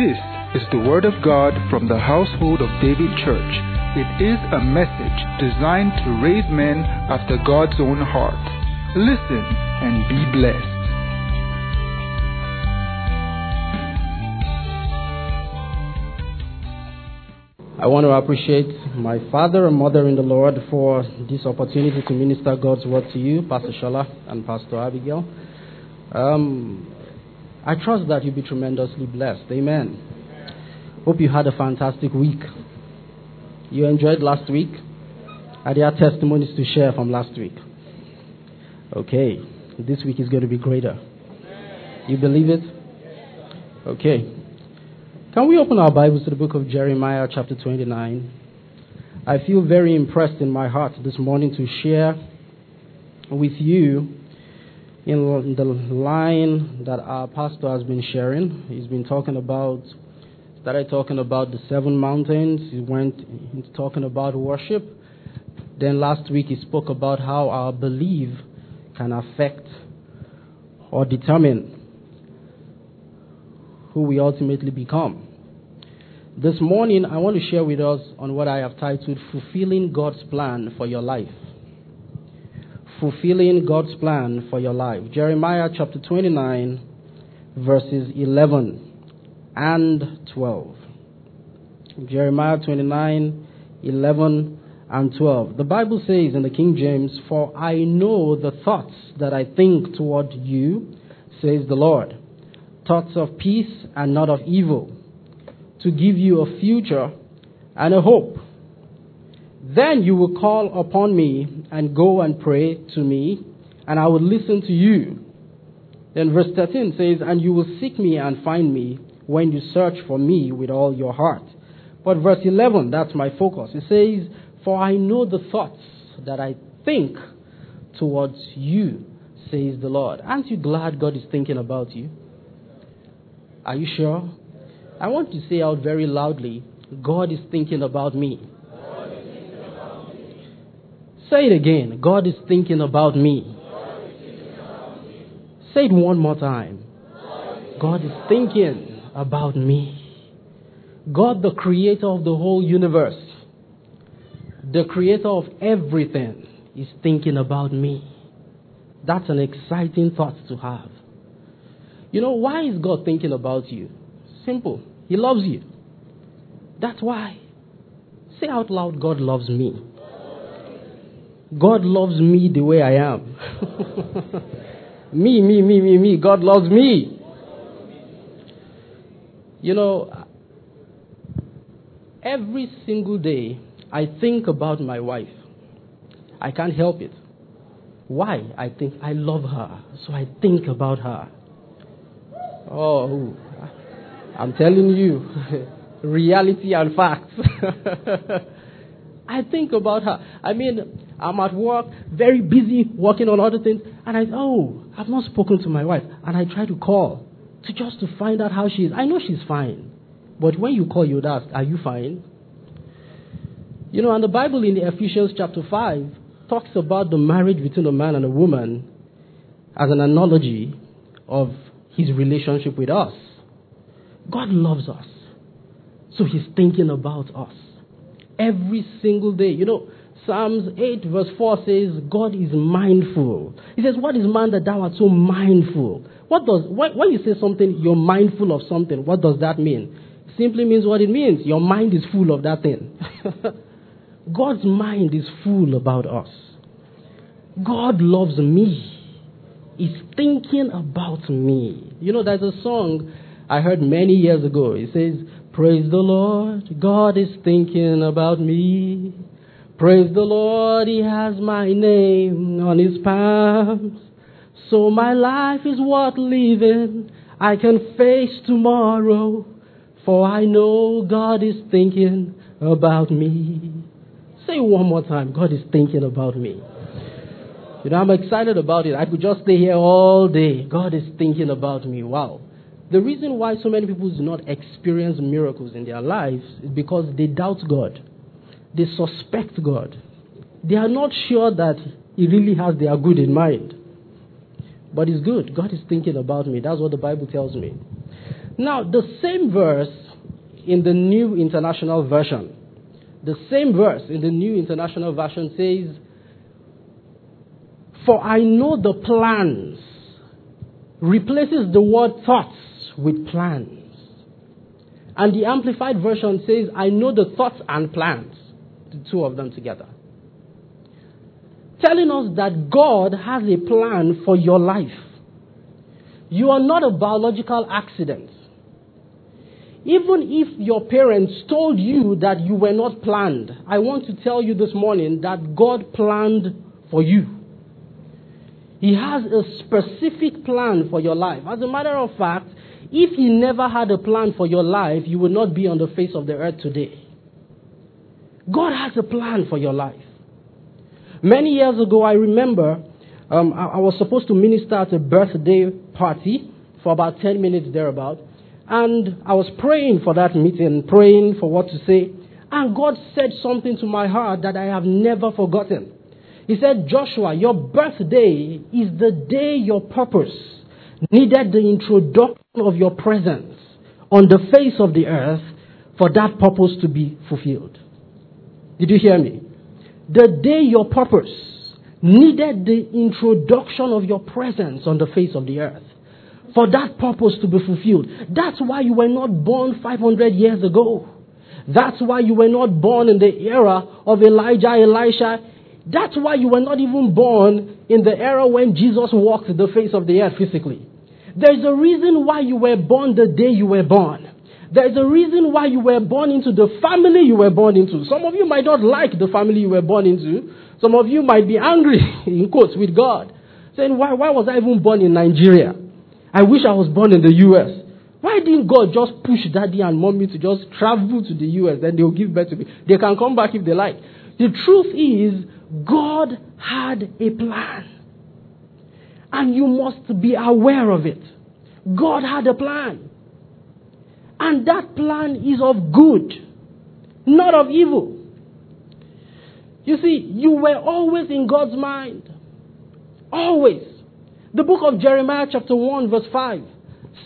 This is the Word of God from the household of David Church. It is a message designed to raise men after God's own heart. Listen and be blessed. I want to appreciate my father and mother in the Lord for this opportunity to minister God's word to you, Pastor Shola and Pastor Abigail. Um, I trust that you'll be tremendously blessed. Amen. Hope you had a fantastic week. You enjoyed last week? Are there testimonies to share from last week? Okay. This week is going to be greater. You believe it? Okay. Can we open our Bibles to the book of Jeremiah, chapter 29? I feel very impressed in my heart this morning to share with you in the line that our pastor has been sharing. He's been talking about, started talking about the seven mountains. He went into talking about worship. Then last week he spoke about how our belief can affect or determine who we ultimately become. This morning, I want to share with us on what I have titled Fulfilling God's Plan for Your Life. Fulfilling God's Plan for Your Life. Jeremiah chapter 29, verses 11 and 12. Jeremiah 29, 11 and 12. The Bible says in the King James, For I know the thoughts that I think toward you, says the Lord, thoughts of peace and not of evil, to give you a future and a hope. Then you will call upon me and go and pray to me, and I will listen to you. Then verse 13 says, And you will seek me and find me when you search for me with all your heart. But verse 11, that's my focus. It says, For I know the thoughts that I think towards you, says the Lord. Aren't you glad God is thinking about you? Are you sure? I want to say out very loudly God is thinking about me. Say it again. God is thinking about me. Say it one more time. God is thinking about me. God, the creator of the whole universe, the creator of everything, is thinking about me. That's an exciting thought to have. You know, why is God thinking about you? Simple. He loves you. That's why. Say out loud, God loves me. God loves me the way I am. me, me, me, me, me. God loves me. You know, every single day I think about my wife. I can't help it. Why? I think I love her, so I think about her. Oh, I'm telling you, reality and facts. I think about her. I mean, I'm at work, very busy working on other things, and I oh, I've not spoken to my wife, and I try to call to just to find out how she is. I know she's fine, but when you call, you'd ask, "Are you fine?" You know, and the Bible in the Ephesians chapter five talks about the marriage between a man and a woman as an analogy of his relationship with us. God loves us. So he's thinking about us every single day. You know, Psalms 8, verse 4 says, God is mindful. He says, What is man that thou art so mindful? What does, when you say something, you're mindful of something, what does that mean? simply means what it means. Your mind is full of that thing. God's mind is full about us. God loves me. He's thinking about me. You know, there's a song I heard many years ago. It says, Praise the Lord, God is thinking about me. Praise the Lord, He has my name on His palms. So my life is worth living. I can face tomorrow, for I know God is thinking about me. Say one more time God is thinking about me. You know, I'm excited about it. I could just stay here all day. God is thinking about me. Wow. The reason why so many people do not experience miracles in their lives is because they doubt God. They suspect God. They are not sure that He really has their good in mind. But it's good. God is thinking about me. That's what the Bible tells me. Now, the same verse in the New International Version, the same verse in the New International Version says, For I know the plans, replaces the word thoughts with plans. And the Amplified Version says, I know the thoughts and plans, the two of them together. Telling us that God has a plan for your life. You are not a biological accident. Even if your parents told you that you were not planned, I want to tell you this morning that God planned for you. He has a specific plan for your life. As a matter of fact, if He never had a plan for your life, you would not be on the face of the earth today. God has a plan for your life. Many years ago, I remember um, I, I was supposed to minister at a birthday party for about 10 minutes thereabout. And I was praying for that meeting, praying for what to say. And God said something to my heart that I have never forgotten. He said, Joshua, your birthday is the day your purpose needed the introduction of your presence on the face of the earth for that purpose to be fulfilled. Did you hear me? The day your purpose needed the introduction of your presence on the face of the earth for that purpose to be fulfilled. That's why you were not born 500 years ago. That's why you were not born in the era of Elijah, Elisha. That's why you were not even born in the era when Jesus walked the face of the earth physically. There's a reason why you were born the day you were born. There's a reason why you were born into the family you were born into. Some of you might not like the family you were born into. Some of you might be angry, in quotes, with God. Saying, why, why was I even born in Nigeria? I wish I was born in the US. Why didn't God just push daddy and mommy to just travel to the US? Then they'll give birth to me. They can come back if they like. The truth is, God had a plan. And you must be aware of it. God had a plan. And that plan is of good, not of evil. You see, you were always in God's mind. Always. The book of Jeremiah, chapter 1, verse 5,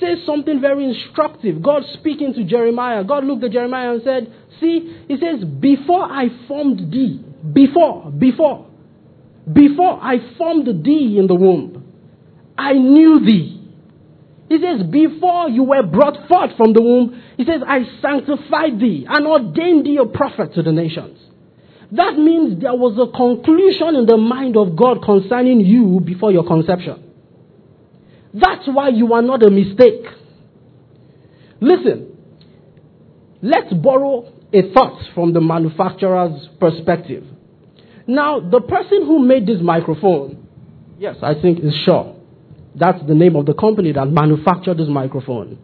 says something very instructive. God speaking to Jeremiah. God looked at Jeremiah and said, See, he says, Before I formed thee, before, before, before I formed thee in the womb, I knew thee. He says, Before you were brought forth from the womb, he says, I sanctified thee and ordained thee a prophet to the nations. That means there was a conclusion in the mind of God concerning you before your conception. That's why you are not a mistake. Listen, let's borrow a thought from the manufacturer's perspective. Now, the person who made this microphone, yes, I think is Shure. That's the name of the company that manufactured this microphone.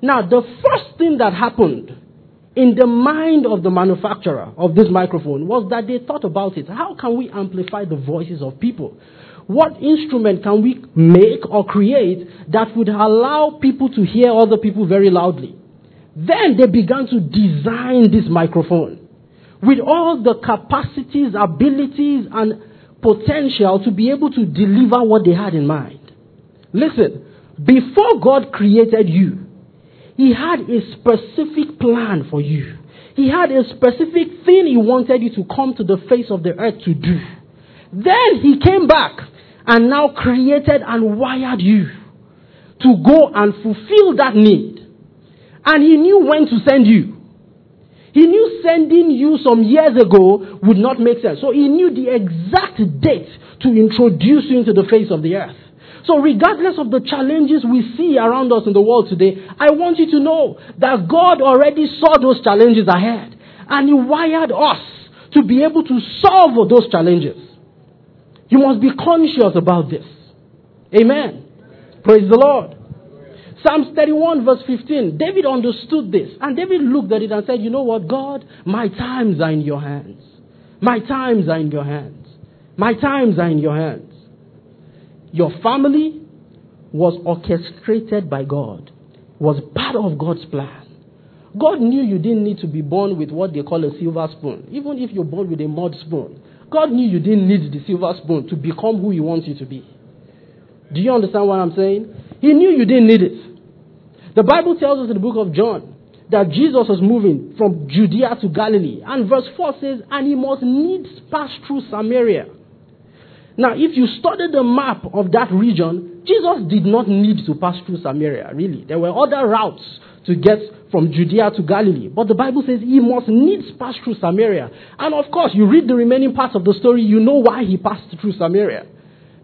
Now, the first thing that happened in the mind of the manufacturer of this microphone was that they thought about it. How can we amplify the voices of people? What instrument can we make or create that would allow people to hear other people very loudly? Then they began to design this microphone with all the capacities, abilities, and potential to be able to deliver what they had in mind. Listen, before God created you, He had a specific plan for you. He had a specific thing He wanted you to come to the face of the earth to do. Then He came back and now created and wired you to go and fulfill that need. And He knew when to send you. He knew sending you some years ago would not make sense. So He knew the exact date to introduce you into the face of the earth. So, regardless of the challenges we see around us in the world today, I want you to know that God already saw those challenges ahead and He wired us to be able to solve those challenges. You must be conscious about this. Amen. Praise the Lord. Psalms 31, verse 15. David understood this. And David looked at it and said, You know what, God? My times are in your hands. My times are in your hands. My times are in your hands. Your family was orchestrated by God, was part of God's plan. God knew you didn't need to be born with what they call a silver spoon, even if you're born with a mud spoon. God knew you didn't need the silver spoon to become who He wants you to be. Do you understand what I'm saying? He knew you didn't need it. The Bible tells us in the book of John that Jesus was moving from Judea to Galilee. And verse 4 says, and he must needs pass through Samaria. Now, if you study the map of that region, Jesus did not need to pass through Samaria, really. There were other routes to get from Judea to Galilee. But the Bible says he must needs pass through Samaria. And of course, you read the remaining parts of the story, you know why he passed through Samaria.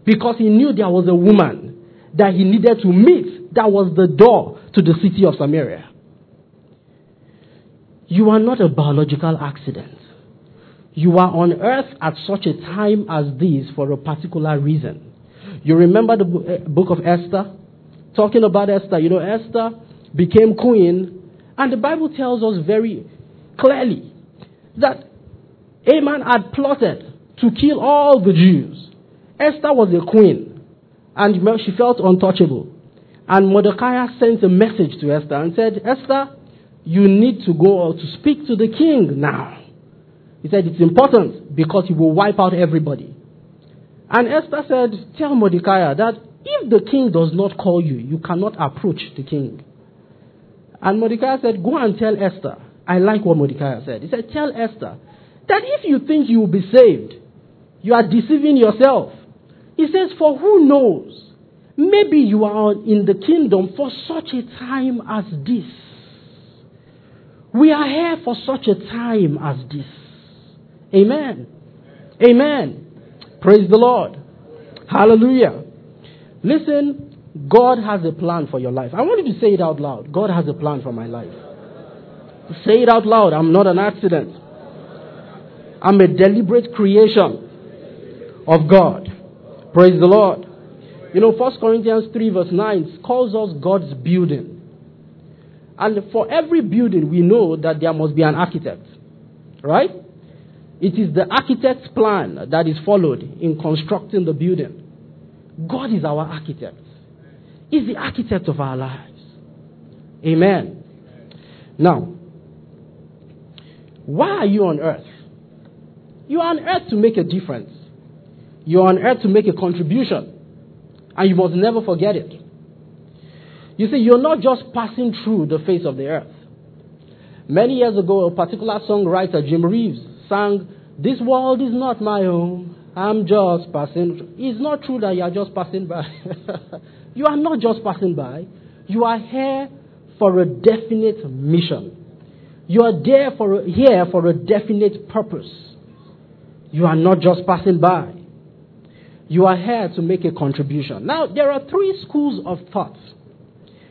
Because he knew there was a woman that he needed to meet that was the door to the city of Samaria. You are not a biological accident. You are on earth at such a time as this for a particular reason. You remember the eh, book of Esther? Talking about Esther. You know, Esther became queen, and the Bible tells us very clearly that Haman had plotted to kill all the Jews. Esther was a queen, and she felt untouchable. And Mordecai sent a message to Esther and said, Esther, you need to go out to speak to the king now. He said it's important because he will wipe out everybody. And Esther said, Tell Mordecai that if the king does not call you, you cannot approach the king. And Mordecai said, Go and tell Esther. I like what Mordecai said. He said, Tell Esther that if you think you will be saved, you are deceiving yourself. He says, For who knows? Maybe you are in the kingdom for such a time as this. We are here for such a time as this. Amen. Amen. Praise the Lord. Hallelujah. Listen, God has a plan for your life. I want you to say it out loud. God has a plan for my life. Say it out loud. I'm not an accident. I'm a deliberate creation of God. Praise the Lord. You know, 1 Corinthians 3, verse 9 calls us God's building. And for every building, we know that there must be an architect. Right? It is the architect's plan that is followed in constructing the building. God is our architect. He's the architect of our lives. Amen. Now, why are you on earth? You are on earth to make a difference. You are on earth to make a contribution. And you must never forget it. You see, you're not just passing through the face of the earth. Many years ago, a particular songwriter, Jim Reeves, sang, This world is not my home. I'm just passing. It's not true that you are just passing by. you are not just passing by. You are here for a definite mission. You are there for a, here for a definite purpose. You are not just passing by. You are here to make a contribution. Now, there are three schools of thought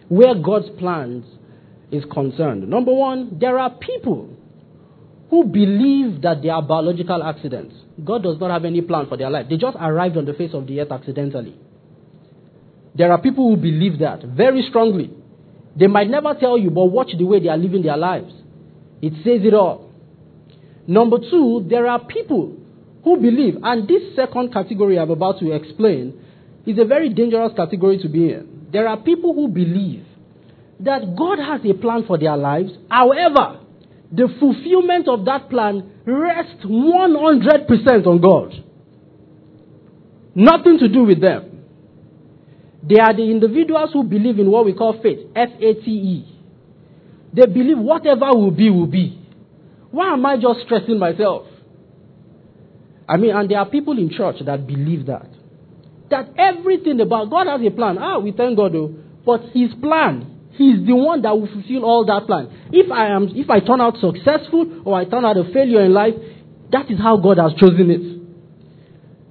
where God's plans is concerned. Number one, there are people who believe that they are biological accidents. God does not have any plan for their life. They just arrived on the face of the earth accidentally. There are people who believe that very strongly. They might never tell you, but watch the way they are living their lives. It says it all. Number two, there are people who believe, and this second category I'm about to explain is a very dangerous category to be in. There are people who believe that God has a plan for their lives. However, the fulfillment of that plan rests 100% on God. Nothing to do with them. They are the individuals who believe in what we call faith, F A T E. They believe whatever will be, will be. Why am I just stressing myself? I mean, and there are people in church that believe that. That everything about God has a plan. Ah, we thank God though. But his plan, he's the one that will fulfill all that plan. If I am if I turn out successful or I turn out a failure in life, that is how God has chosen it.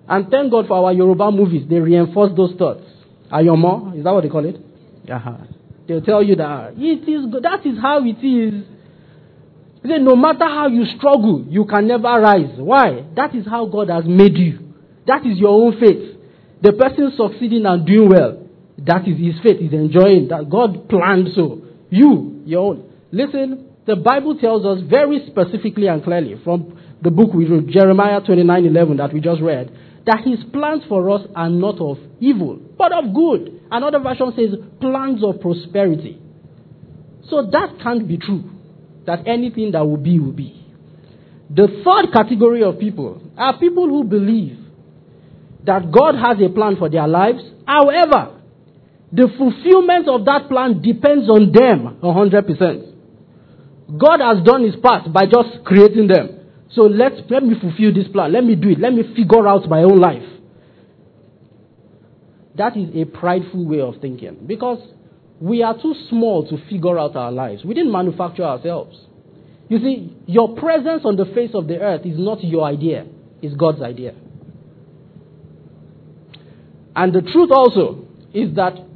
And thank God for our Yoruba movies. They reinforce those thoughts. Ayanmo, is that what they call it? Uh-huh. They'll tell you that it is that is how it is. Say, no matter how you struggle, you can never rise. Why? That is how God has made you. That is your own faith. The person succeeding and doing well, that is his faith, is enjoying that God planned so. You, your own. Listen, the Bible tells us very specifically and clearly from the book we read, Jeremiah 29 11, that we just read, that his plans for us are not of evil, but of good. Another version says plans of prosperity. So that can't be true. That anything that will be, will be. The third category of people are people who believe that God has a plan for their lives. However, the fulfillment of that plan depends on them 100%. God has done his part by just creating them. So let, let me fulfill this plan. Let me do it. Let me figure out my own life. That is a prideful way of thinking because we are too small to figure out our lives. We didn't manufacture ourselves. You see, your presence on the face of the earth is not your idea, it's God's idea. And the truth also is that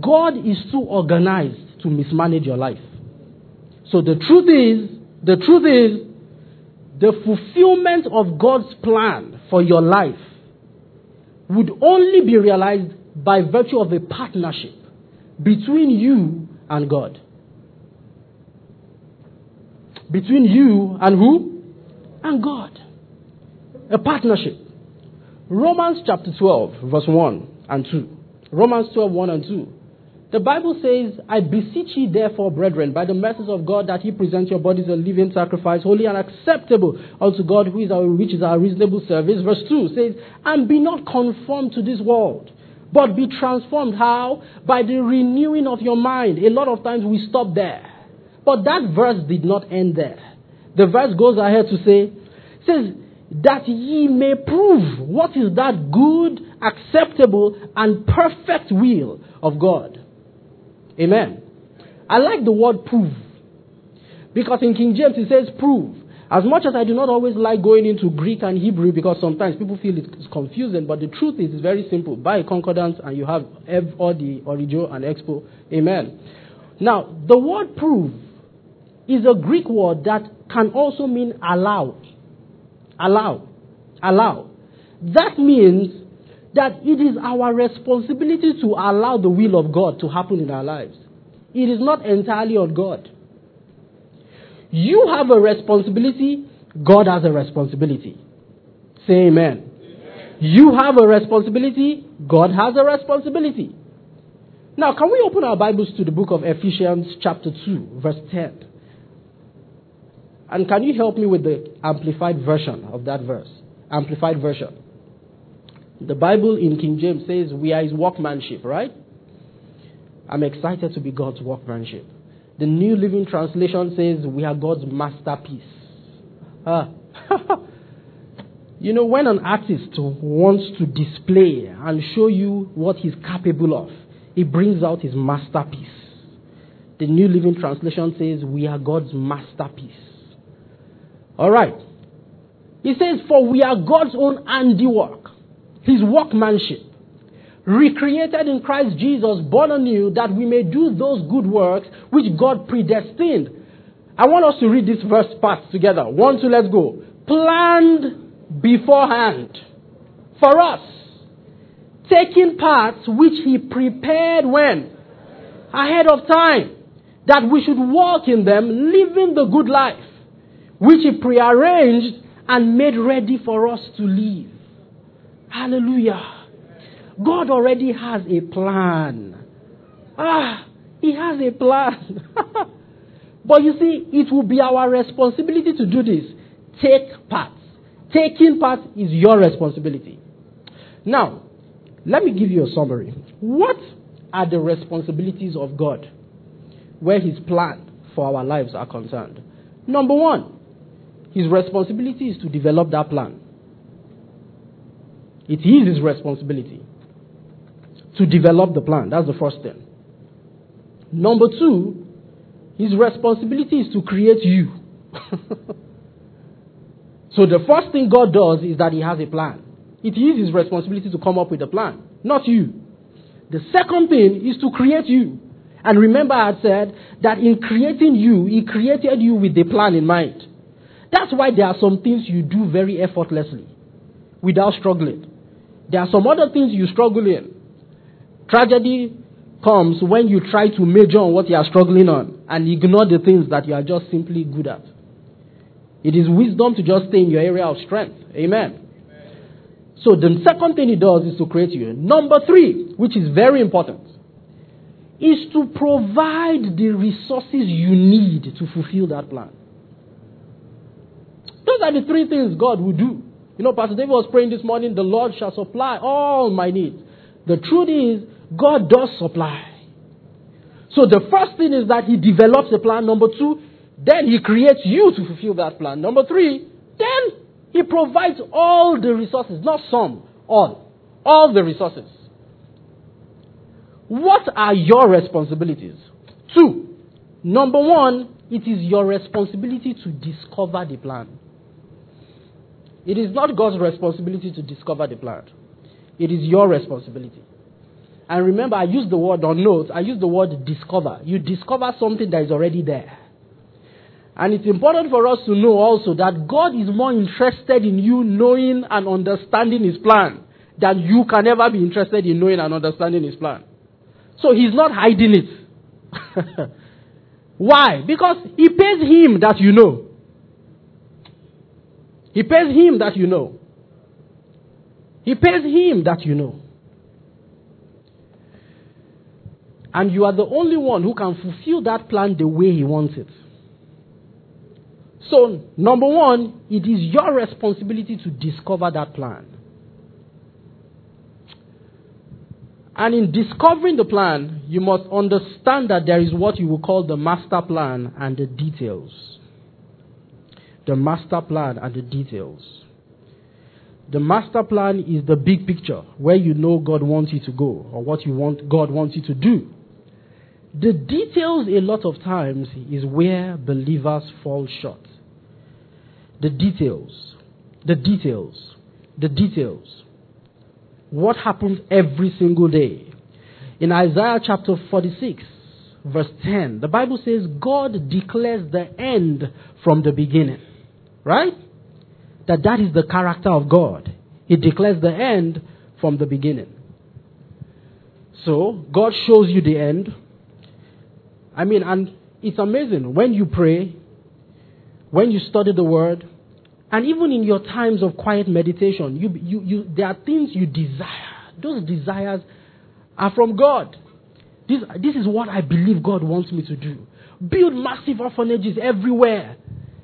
God is too organized to mismanage your life. So the truth is, the truth is, the fulfillment of God's plan for your life would only be realized by virtue of a partnership between you and God. Between you and who? And God. A partnership. Romans chapter 12, verse 1 and 2. Romans 12, 1 and 2. The Bible says, I beseech ye therefore, brethren, by the mercies of God, that ye present your bodies a living sacrifice, holy and acceptable unto God, who is our, which is our reasonable service. Verse 2 says, And be not conformed to this world, but be transformed. How? By the renewing of your mind. A lot of times we stop there. But that verse did not end there. The verse goes ahead to say, says, that ye may prove what is that good, acceptable, and perfect will of God. Amen. I like the word prove. Because in King James it says prove. As much as I do not always like going into Greek and Hebrew because sometimes people feel it's confusing, but the truth is it's very simple. Buy a concordance and you have all the original and expo. Amen. Now, the word prove is a Greek word that can also mean allow. Allow. Allow. That means that it is our responsibility to allow the will of God to happen in our lives. It is not entirely on God. You have a responsibility, God has a responsibility. Say amen. amen. You have a responsibility, God has a responsibility. Now, can we open our Bibles to the book of Ephesians, chapter 2, verse 10? And can you help me with the amplified version of that verse? Amplified version. The Bible in King James says we are his workmanship, right? I'm excited to be God's workmanship. The New Living Translation says we are God's masterpiece. Ah. you know, when an artist wants to display and show you what he's capable of, he brings out his masterpiece. The New Living Translation says we are God's masterpiece. All right. He says, For we are God's own handiwork, his workmanship, recreated in Christ Jesus, born anew, that we may do those good works which God predestined. I want us to read this verse part together. One, two, let's go. Planned beforehand for us, taking parts which He prepared when? Ahead of time, that we should walk in them, living the good life, which He prearranged and made ready for us to live. Hallelujah. God already has a plan. Ah, He has a plan. but you see, it will be our responsibility to do this. Take part. Taking part is your responsibility. Now, let me give you a summary. What are the responsibilities of God where His plan for our lives are concerned? Number one, His responsibility is to develop that plan. It is His responsibility to develop the plan. That's the first thing. Number two, his responsibility is to create you. so the first thing God does is that he has a plan. It is his responsibility to come up with a plan, not you. The second thing is to create you. And remember, I had said that in creating you, he created you with the plan in mind. That's why there are some things you do very effortlessly without struggling. There are some other things you struggle in. Tragedy comes when you try to major on what you are struggling on and ignore the things that you are just simply good at. It is wisdom to just stay in your area of strength. Amen. So the second thing he does is to create you. Number three, which is very important, is to provide the resources you need to fulfill that plan. Those are the three things God will do. You know, Pastor David was praying this morning, the Lord shall supply all my needs. The truth is, God does supply. So the first thing is that He develops a plan. Number two, then He creates you to fulfill that plan. Number three, then He provides all the resources, not some, all. All the resources. What are your responsibilities? Two, number one, it is your responsibility to discover the plan. It is not God's responsibility to discover the plan. It is your responsibility. And remember, I use the word on notes, I use the word discover. You discover something that is already there. And it's important for us to know also that God is more interested in you knowing and understanding His plan than you can ever be interested in knowing and understanding His plan. So He's not hiding it. Why? Because He pays Him that you know. He pays Him that you know. He pays Him that you know. And you are the only one who can fulfill that plan the way He wants it. So, number one, it is your responsibility to discover that plan. And in discovering the plan, you must understand that there is what you will call the master plan and the details. The master plan and the details. The master plan is the big picture where you know God wants you to go or what you want God wants you to do. The details, a lot of times, is where believers fall short. The details, the details, the details. What happens every single day? In Isaiah chapter 46, verse 10, the Bible says God declares the end from the beginning. Right? That that is the character of God. He declares the end from the beginning. So, God shows you the end I mean, and it's amazing when you pray, when you study the word, and even in your times of quiet meditation, you, you, you, there are things you desire. Those desires are from God. This, this is what I believe God wants me to do. Build massive orphanages everywhere,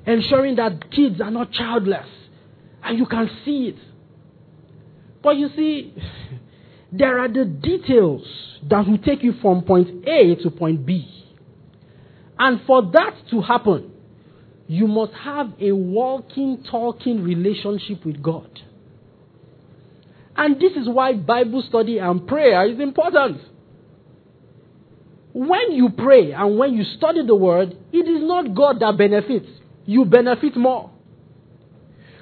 ensuring that kids are not childless. And you can see it. But you see, there are the details that will take you from point A to point B. And for that to happen, you must have a walking, talking relationship with God. And this is why Bible study and prayer is important. When you pray and when you study the word, it is not God that benefits. You benefit more.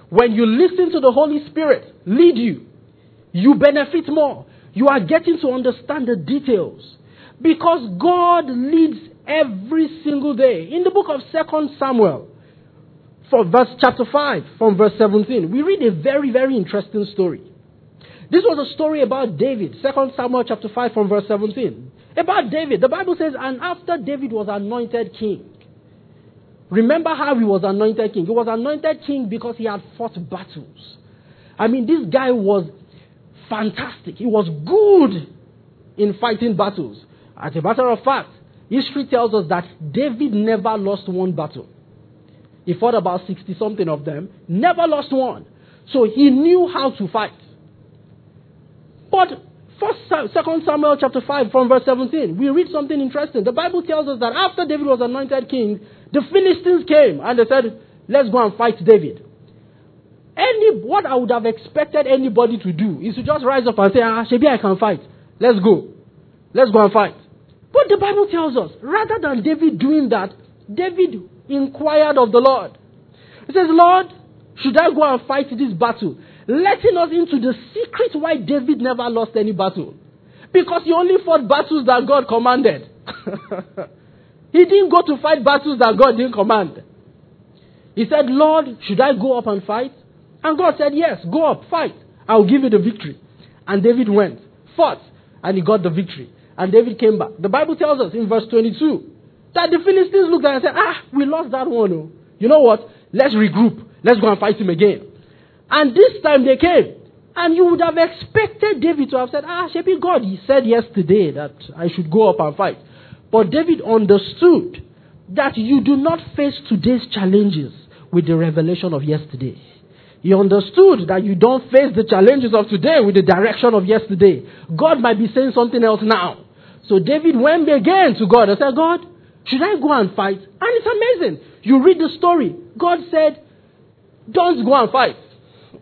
When you listen to the Holy Spirit lead you, you benefit more. You are getting to understand the details. Because God leads every single day. In the book of Second Samuel, for verse chapter 5, from verse 17, we read a very, very interesting story. This was a story about David, Second Samuel chapter 5, from verse 17. About David. The Bible says, and after David was anointed king, remember how he was anointed king? He was anointed king because he had fought battles. I mean, this guy was fantastic. He was good in fighting battles. As a matter of fact, History tells us that David never lost one battle. He fought about 60 something of them, never lost one. So he knew how to fight. But first, Second Samuel chapter 5 from verse 17, we read something interesting. The Bible tells us that after David was anointed king, the Philistines came and they said, let's go and fight David. Any, what I would have expected anybody to do is to just rise up and say, ah, Shebi, I can fight. Let's go. Let's go and fight. But the Bible tells us, rather than David doing that, David inquired of the Lord. He says, Lord, should I go and fight this battle? Letting us into the secret why David never lost any battle. Because he only fought battles that God commanded. he didn't go to fight battles that God didn't command. He said, Lord, should I go up and fight? And God said, Yes, go up, fight. I'll give you the victory. And David went, fought, and he got the victory. And David came back. The Bible tells us in verse 22 that the Philistines looked at and said, Ah, we lost that one. Oh. You know what? Let's regroup. Let's go and fight him again. And this time they came. And you would have expected David to have said, Ah, Shebi God, he said yesterday that I should go up and fight. But David understood that you do not face today's challenges with the revelation of yesterday. He understood that you don't face the challenges of today with the direction of yesterday. God might be saying something else now. So David went again to God and said, God, should I go and fight? And it's amazing. You read the story. God said, don't go and fight.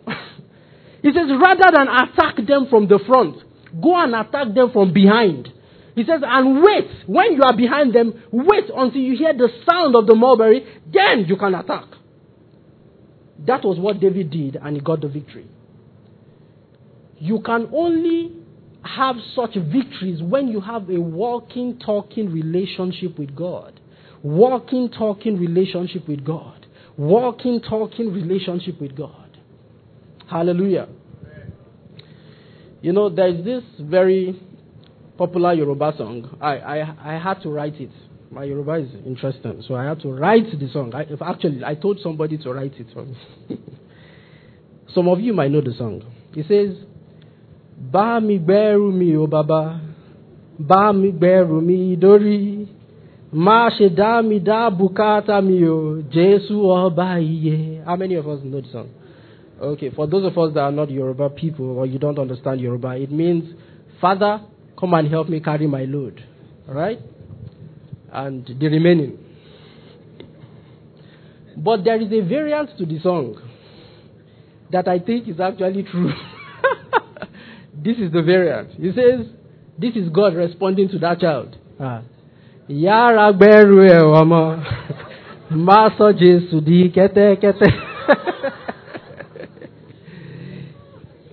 he says, rather than attack them from the front, go and attack them from behind. He says, and wait. When you are behind them, wait until you hear the sound of the mulberry, then you can attack. That was what David did, and he got the victory. You can only have such victories when you have a walking, talking relationship with God. Walking, talking relationship with God. Walking, talking relationship with God. Hallelujah. You know, there's this very popular Yoruba song. I, I, I had to write it. My Yoruba is interesting, so I had to write the song. I, actually, I told somebody to write it for me. Some of you might know the song. It says, Bá mi gbẹ́rù mi o bàbá, bá mi gbẹ́rù mi dórí, má dá mi dá bùkátà mi o, Jésù ọba iye. How many of us know the song? Okay, for those of us that are not Yoruba people or you don't understand Yoruba, it means, Father, come and help me carry my load. Right? and the remaining. But there is a variant to the song that I think is actually true. this is the variant. He says, This is God responding to that child. Ah. Yàrá gbẹ́rù ẹ̀ ọmọ, má sọ Jésù di kẹ́tẹ́kẹ́tẹ́.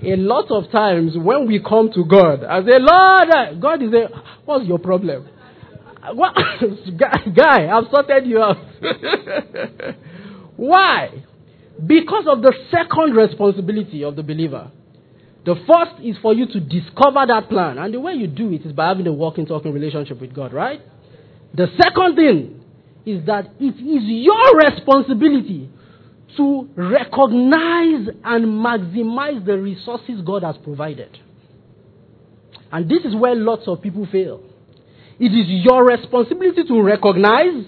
A lot of times when we come to God, I say, Lord, God is a, what's your problem? What? Guy, I've sorted you out. Why? Because of the second responsibility of the believer. The first is for you to discover that plan. And the way you do it is by having a walking, talking relationship with God, right? The second thing is that it is your responsibility to recognize and maximize the resources God has provided. And this is where lots of people fail. It is your responsibility to recognize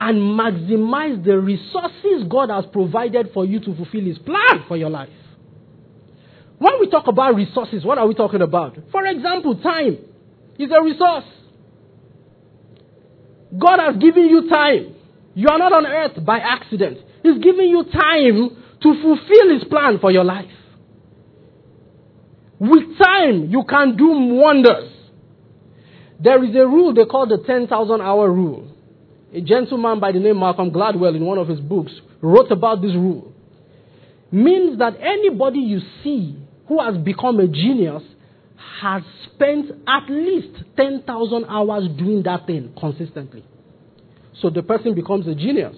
and maximize the resources God has provided for you to fulfill His plan for your life. When we talk about resources, what are we talking about? For example, time is a resource. God has given you time. You are not on earth by accident. He's giving you time to fulfill His plan for your life. With time, you can do wonders. There is a rule they call the 10,000 hour rule. A gentleman by the name Malcolm Gladwell in one of his books wrote about this rule. Means that anybody you see who has become a genius has spent at least 10,000 hours doing that thing consistently. So the person becomes a genius.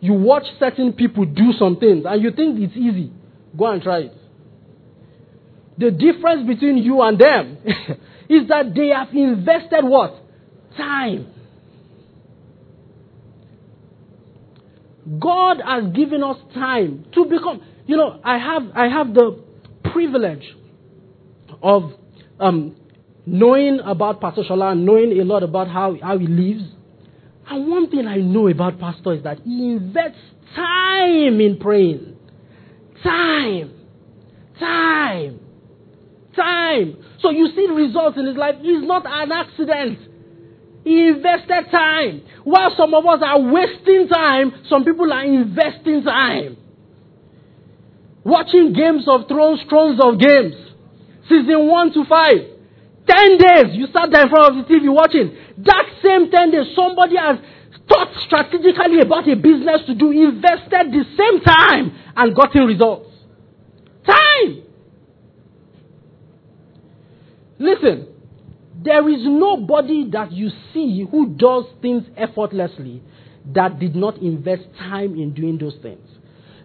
You watch certain people do some things and you think it's easy. Go and try it. The difference between you and them is that they have invested what? Time. God has given us time to become. You know, I have I have the privilege of um, knowing about Pastor Shola and knowing a lot about how, how he lives. And one thing I know about Pastor is that he invests time in praying. Time. Time. Time. So you see the results in his life. It's not an accident. He invested time. While some of us are wasting time, some people are investing time. Watching Games of Thrones, Thrones of Games, season 1 to 5. 10 days, you sat there in front of the TV watching. That same 10 days, somebody has thought strategically about a business to do, invested the same time, and gotten results. Time! Listen, there is nobody that you see who does things effortlessly that did not invest time in doing those things.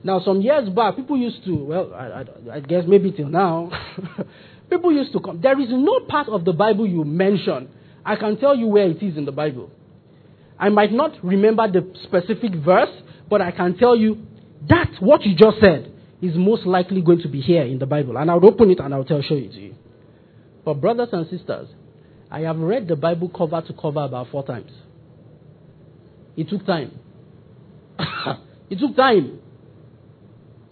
Now, some years back, people used to, well, I, I, I guess maybe till now, people used to come. There is no part of the Bible you mention. I can tell you where it is in the Bible. I might not remember the specific verse, but I can tell you that what you just said is most likely going to be here in the Bible. And I'll open it and I'll tell, show it to you. But, brothers and sisters, I have read the Bible cover to cover about four times. It took time. it took time.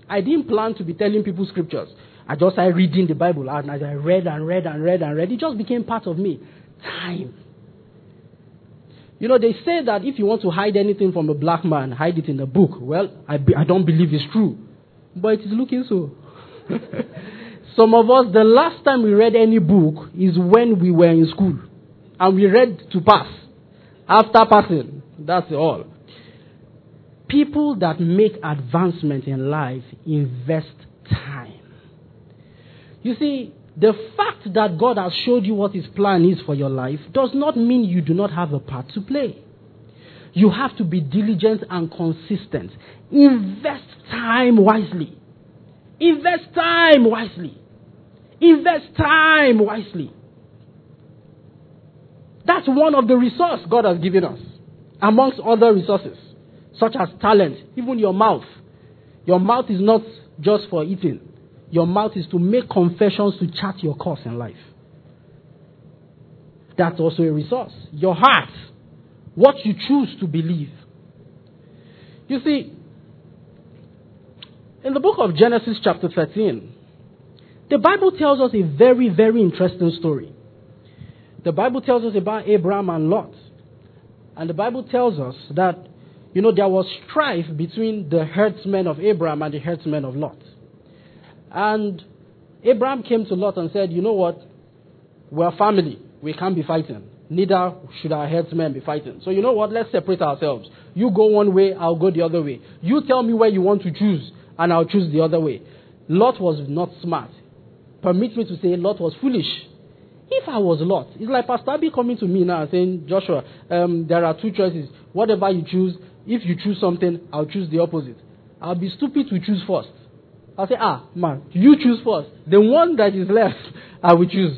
I didn't plan to be telling people scriptures. I just started reading the Bible, and as I read and read and read and read, it just became part of me. Time. You know, they say that if you want to hide anything from a black man, hide it in a book. Well, I, be, I don't believe it's true. But it is looking so. Some of us, the last time we read any book is when we were in school. And we read to pass. After passing, that's all. People that make advancement in life invest time. You see, the fact that God has showed you what His plan is for your life does not mean you do not have a part to play. You have to be diligent and consistent. Invest time wisely. Invest time wisely. Invest time wisely. That's one of the resources God has given us, amongst other resources, such as talent, even your mouth. Your mouth is not just for eating. Your mouth is to make confessions to chart your course in life. That's also a resource. Your heart, what you choose to believe. You see, in the book of Genesis, chapter 13, the Bible tells us a very, very interesting story. The Bible tells us about Abraham and Lot. And the Bible tells us that, you know, there was strife between the herdsmen of Abraham and the herdsmen of Lot. And Abraham came to Lot and said, You know what? We're family. We can't be fighting. Neither should our headsmen be fighting. So, you know what? Let's separate ourselves. You go one way, I'll go the other way. You tell me where you want to choose, and I'll choose the other way. Lot was not smart. Permit me to say, Lot was foolish. If I was Lot, it's like Pastor Abby coming to me now and saying, Joshua, um, there are two choices. Whatever you choose, if you choose something, I'll choose the opposite. I'll be stupid to choose first. I'll say, ah, man, you choose first. The one that is left, I will choose.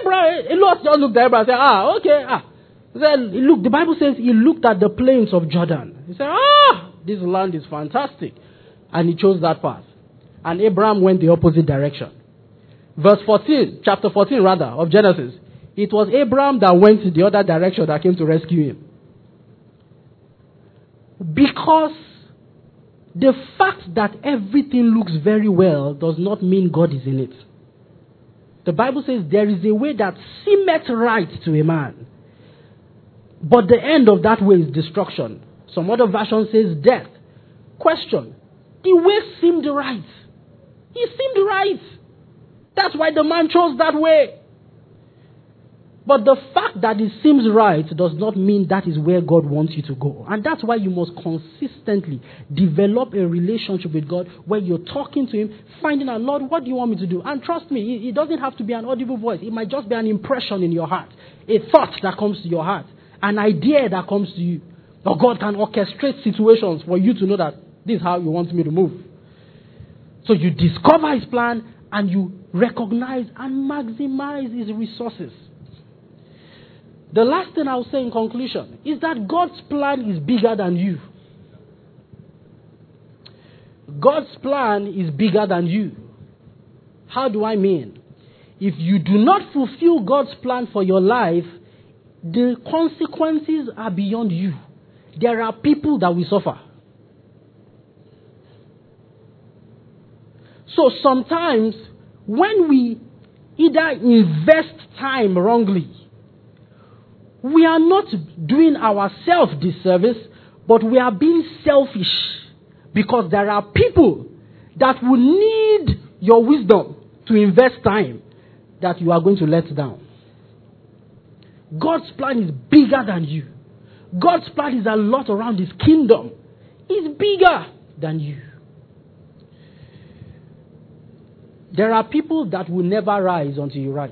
Abraham, Lot just looked at Abraham and said, ah, okay, ah. He said, look, the Bible says he looked at the plains of Jordan. He said, ah, this land is fantastic. And he chose that path. And Abraham went the opposite direction. Verse 14, chapter 14 rather, of Genesis. It was Abraham that went the other direction that came to rescue him. Because the fact that everything looks very well does not mean God is in it. The Bible says there is a way that seemeth right to a man, but the end of that way is destruction. Some other version says death. Question The way seemed right. It seemed right. That's why the man chose that way. But the fact that it seems right does not mean that is where God wants you to go. And that's why you must consistently develop a relationship with God where you're talking to Him, finding out, Lord, what do you want me to do? And trust me, it doesn't have to be an audible voice. It might just be an impression in your heart, a thought that comes to your heart, an idea that comes to you. Or God can orchestrate situations for you to know that this is how you want me to move. So you discover His plan and you recognize and maximize His resources. The last thing I'll say in conclusion is that God's plan is bigger than you. God's plan is bigger than you. How do I mean? If you do not fulfill God's plan for your life, the consequences are beyond you. There are people that will suffer. So sometimes when we either invest time wrongly we are not doing ourselves disservice, but we are being selfish because there are people that will need your wisdom to invest time that you are going to let down. God's plan is bigger than you. God's plan is a lot around His kingdom. It's bigger than you. There are people that will never rise until you rise.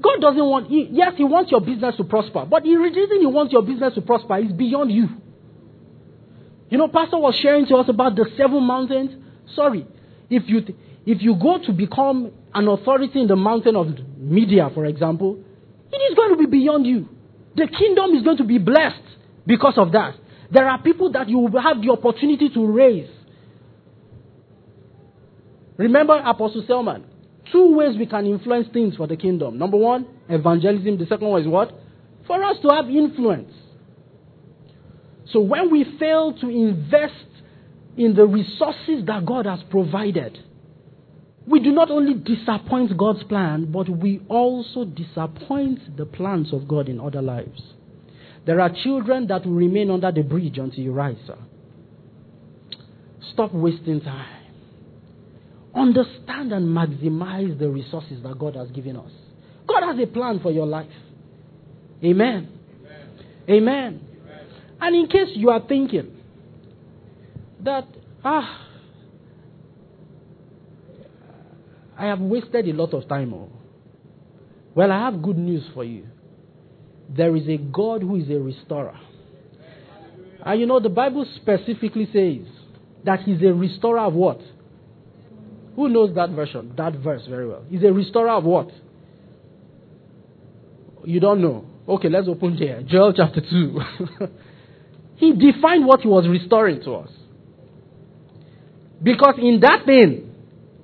God doesn't want, he, yes, He wants your business to prosper, but the reason He wants your business to prosper is beyond you. You know, Pastor was sharing to us about the seven mountains. Sorry, if you, if you go to become an authority in the mountain of media, for example, it is going to be beyond you. The kingdom is going to be blessed because of that. There are people that you will have the opportunity to raise. Remember Apostle Selman two ways we can influence things for the kingdom. Number one, evangelism. The second one is what? For us to have influence. So when we fail to invest in the resources that God has provided, we do not only disappoint God's plan, but we also disappoint the plans of God in other lives. There are children that will remain under the bridge until you rise, sir. Stop wasting time. Understand and maximize the resources that God has given us. God has a plan for your life. Amen. Amen. Amen. Amen. And in case you are thinking that, ah, I have wasted a lot of time. Oh. Well, I have good news for you. There is a God who is a restorer. And you know, the Bible specifically says that He's a restorer of what? Who knows that version, that verse very well? He's a restorer of what? You don't know. Okay, let's open there. Joel chapter 2. he defined what he was restoring to us. Because in that thing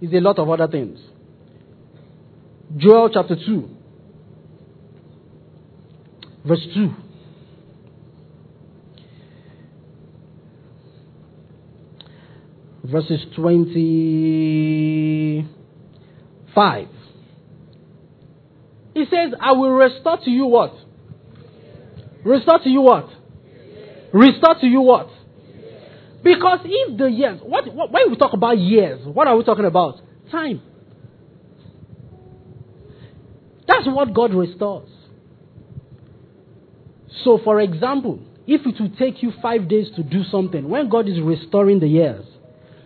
is a lot of other things. Joel chapter 2, verse 2. Verses 25. He says, I will restore to you what? Restore to you what? Restore to you what? Because if the years, what, what, when we talk about years, what are we talking about? Time. That's what God restores. So, for example, if it will take you five days to do something, when God is restoring the years,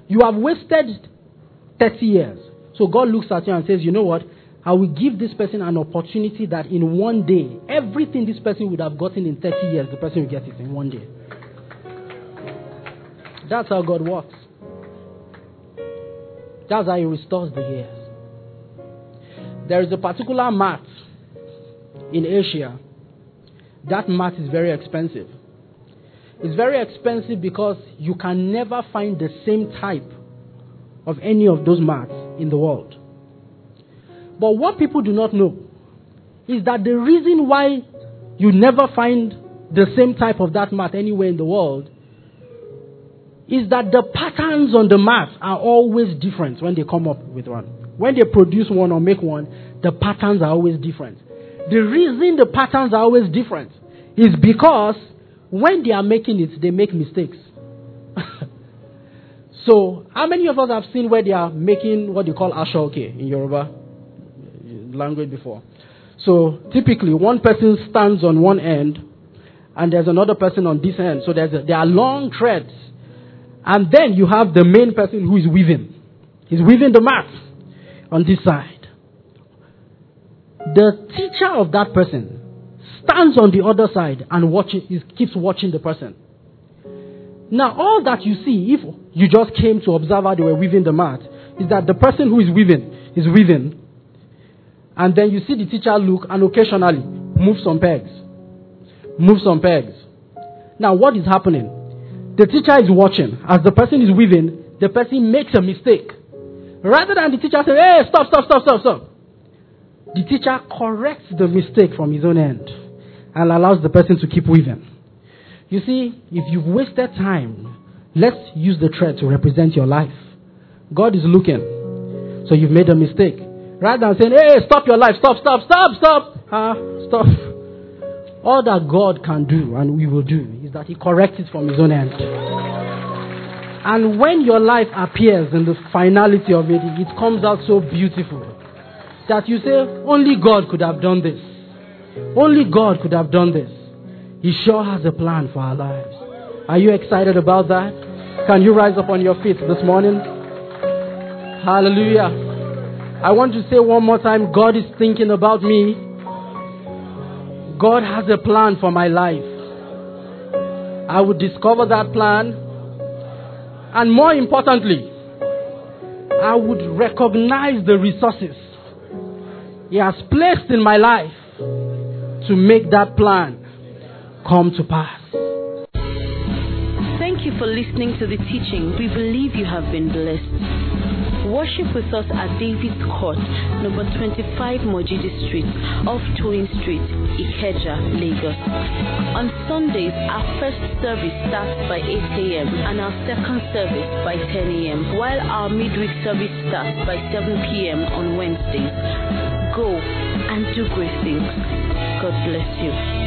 you have wasted 30 years. So God looks at you and says, You know what? I will give this person an opportunity that in one day, everything this person would have gotten in 30 years, the person will get it in one day. That's how God works. That's how He restores the years. There is a particular mat in Asia. That mat is very expensive. It's very expensive because you can never find the same type of any of those mats in the world. But what people do not know is that the reason why you never find the same type of that mat anywhere in the world is that the patterns on the mat are always different when they come up with one. When they produce one or make one, the patterns are always different. The reason the patterns are always different is because when they are making it, they make mistakes. so, how many of us have seen where they are making what they call aso oke in Yoruba? language before. So typically, one person stands on one end, and there's another person on this end. So there's a, there are long threads, and then you have the main person who is weaving. He's weaving the mat on this side. The teacher of that person stands on the other side and watching, he keeps watching the person. Now, all that you see, if you just came to observe how they were weaving the mat, is that the person who is weaving is weaving, and then you see the teacher look and occasionally move some pegs. Move some pegs. Now, what is happening? The teacher is watching. As the person is weaving, the person makes a mistake. Rather than the teacher say, hey, stop, stop, stop, stop, stop. The teacher corrects the mistake from his own end and allows the person to keep weaving. You see, if you've wasted time, let's use the thread to represent your life. God is looking. So you've made a mistake. Rather than saying, hey, stop your life, stop, stop, stop, stop, uh, stop. All that God can do and we will do is that He corrects it from His own end. And when your life appears in the finality of it, it comes out so beautiful that you say, only God could have done this. Only God could have done this. He sure has a plan for our lives. Are you excited about that? Can you rise up on your feet this morning? Hallelujah. I want to say one more time God is thinking about me. God has a plan for my life. I will discover that plan. And more importantly, I would recognize the resources He has placed in my life to make that plan come to pass. Thank you for listening to the teaching. We believe you have been blessed. Worship with us at David's Court, number 25 Mojidi Street, off Toyin Street, Ikeja, Lagos. On Sundays, our first service starts by 8 a.m. and our second service by 10 a.m., while our midweek service starts by 7 p.m. on Wednesdays. Go and do great things. God bless you.